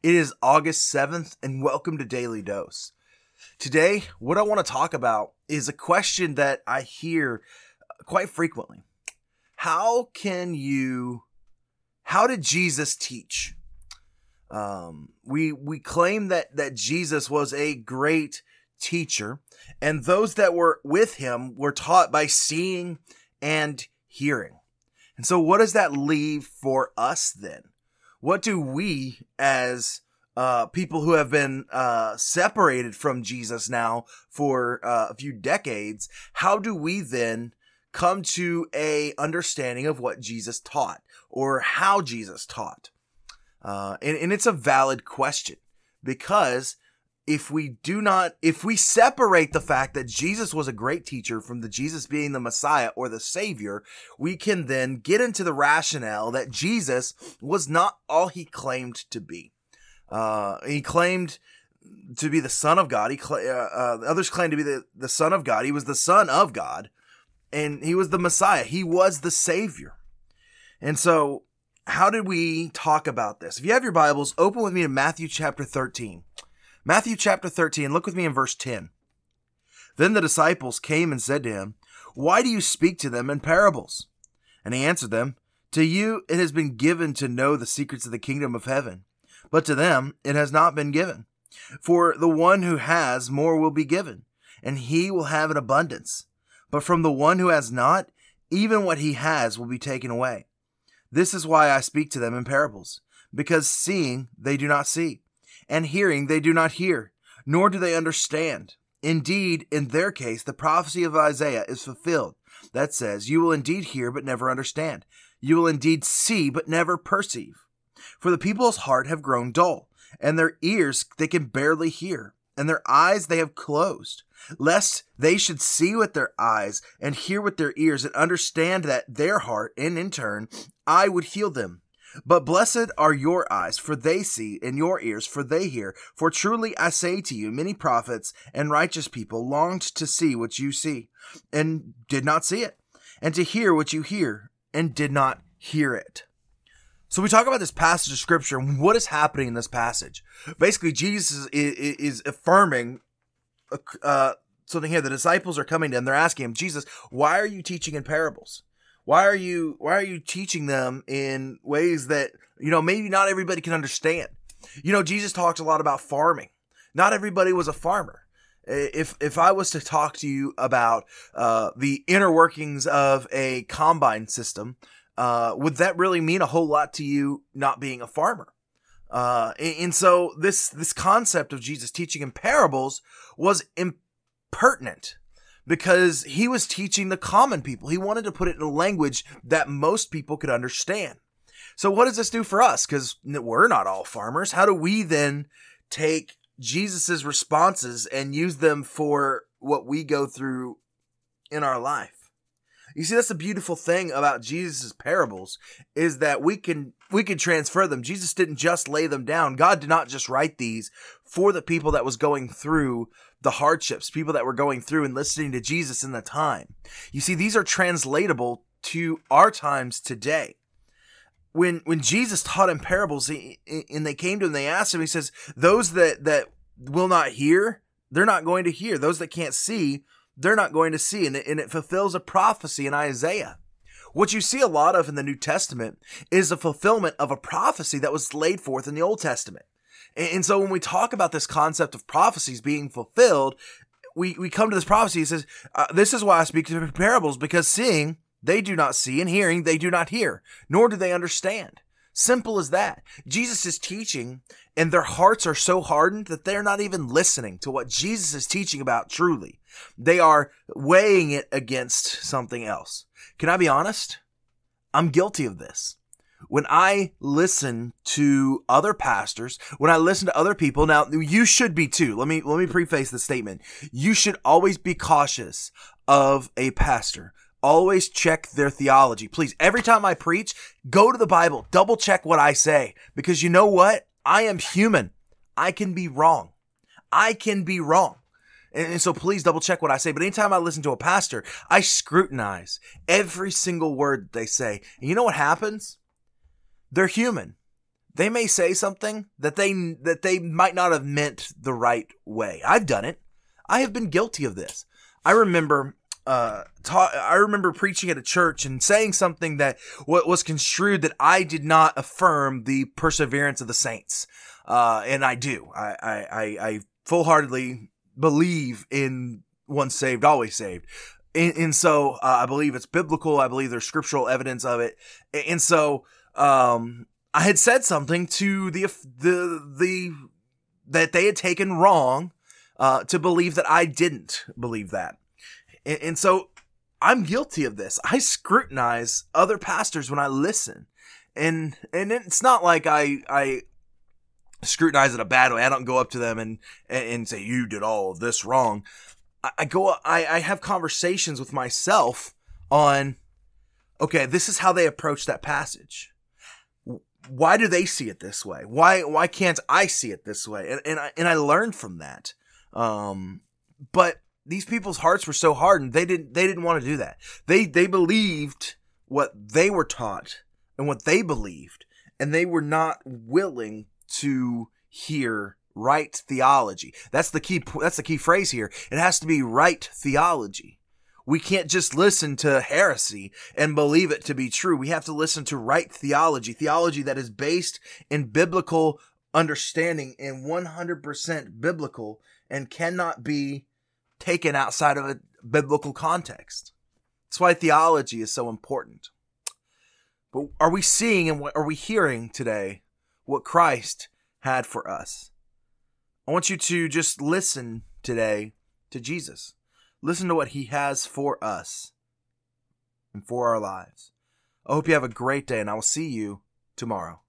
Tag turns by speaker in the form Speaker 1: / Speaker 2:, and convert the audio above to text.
Speaker 1: It is August 7th, and welcome to Daily Dose. Today, what I want to talk about is a question that I hear quite frequently. How can you, how did Jesus teach? Um, we, we claim that, that Jesus was a great teacher, and those that were with him were taught by seeing and hearing. And so, what does that leave for us then? What do we as uh, people who have been uh, separated from Jesus now for uh, a few decades, how do we then come to a understanding of what Jesus taught or how Jesus taught? Uh, and, and it's a valid question because if we do not, if we separate the fact that Jesus was a great teacher from the Jesus being the Messiah or the Savior, we can then get into the rationale that Jesus was not all he claimed to be. Uh, he claimed to be the Son of God. He cl- uh, uh, others claimed to be the, the Son of God. He was the Son of God, and he was the Messiah. He was the Savior. And so, how did we talk about this? If you have your Bibles, open with me to Matthew chapter 13. Matthew chapter 13, look with me in verse 10. Then the disciples came and said to him, Why do you speak to them in parables? And he answered them, To you it has been given to know the secrets of the kingdom of heaven, but to them it has not been given. For the one who has, more will be given, and he will have an abundance. But from the one who has not, even what he has will be taken away. This is why I speak to them in parables, because seeing they do not see and hearing they do not hear, nor do they understand. Indeed, in their case, the prophecy of Isaiah is fulfilled. That says, You will indeed hear, but never understand. You will indeed see, but never perceive. For the people's heart have grown dull, and their ears they can barely hear, and their eyes they have closed, lest they should see with their eyes, and hear with their ears, and understand that their heart, and in turn, I would heal them. But blessed are your eyes, for they see, and your ears, for they hear. For truly I say to you, many prophets and righteous people longed to see what you see, and did not see it, and to hear what you hear, and did not hear it. So we talk about this passage of scripture and what is happening in this passage. Basically, Jesus is, is affirming uh, something here. The disciples are coming to him. They're asking him, Jesus, why are you teaching in parables? Why are you why are you teaching them in ways that you know maybe not everybody can understand? You know jesus talks a lot about farming. Not everybody was a farmer. If if i was to talk to you about uh, the inner workings of a combine system uh, would that really mean a whole lot to you not being a farmer? Uh, and so this this concept of jesus teaching in parables was impertinent because he was teaching the common people. He wanted to put it in a language that most people could understand. So, what does this do for us? Because we're not all farmers. How do we then take Jesus's responses and use them for what we go through in our life? You see, that's the beautiful thing about Jesus' parables is that we can we can transfer them. Jesus didn't just lay them down. God did not just write these for the people that was going through the hardships, people that were going through and listening to Jesus in the time. You see, these are translatable to our times today. When when Jesus taught in parables, he, and they came to him, they asked him. He says, "Those that that will not hear, they're not going to hear. Those that can't see, they're not going to see." And it, and it fulfills a prophecy in Isaiah. What you see a lot of in the New Testament is a fulfillment of a prophecy that was laid forth in the Old Testament. And so when we talk about this concept of prophecies being fulfilled, we, we come to this prophecy. It says, uh, This is why I speak to parables, because seeing they do not see, and hearing they do not hear, nor do they understand. Simple as that. Jesus is teaching, and their hearts are so hardened that they're not even listening to what Jesus is teaching about truly. They are weighing it against something else. Can I be honest? I'm guilty of this. when I listen to other pastors, when I listen to other people, now you should be too. Let me let me preface the statement. You should always be cautious of a pastor. Always check their theology. Please, every time I preach, go to the Bible, double check what I say because you know what? I am human. I can be wrong. I can be wrong. And, so please double check what I say. But anytime I listen to a pastor, I scrutinize every single word they say. And you know what happens? They're human. They may say something that they that they might not have meant the right way. I've done it. I have been guilty of this. I remember uh, ta- I remember preaching at a church and saying something that what was construed that I did not affirm the perseverance of the saints, uh, and I do. I I, I, I full heartedly believe in once saved, always saved. And, and so uh, I believe it's biblical. I believe there's scriptural evidence of it. And so um, I had said something to the the the that they had taken wrong uh, to believe that I didn't believe that. And, and so I'm guilty of this. I scrutinize other pastors when I listen. And and it's not like I I scrutinize it a bad way. I don't go up to them and and say you did all of this wrong. I, I go I, I have conversations with myself on okay, this is how they approach that passage. Why do they see it this way? Why why can't I see it this way? And and I and I learn from that. Um, but these people's hearts were so hardened they didn't they didn't want to do that. They they believed what they were taught and what they believed, and they were not willing to hear right theology. That's the key that's the key phrase here. It has to be right theology. We can't just listen to heresy and believe it to be true. We have to listen to right theology, theology that is based in biblical understanding and 100% biblical and cannot be taken outside of a biblical context. That's why theology is so important. But are we seeing and are we hearing today what Christ had for us. I want you to just listen today to Jesus. Listen to what he has for us and for our lives. I hope you have a great day, and I will see you tomorrow.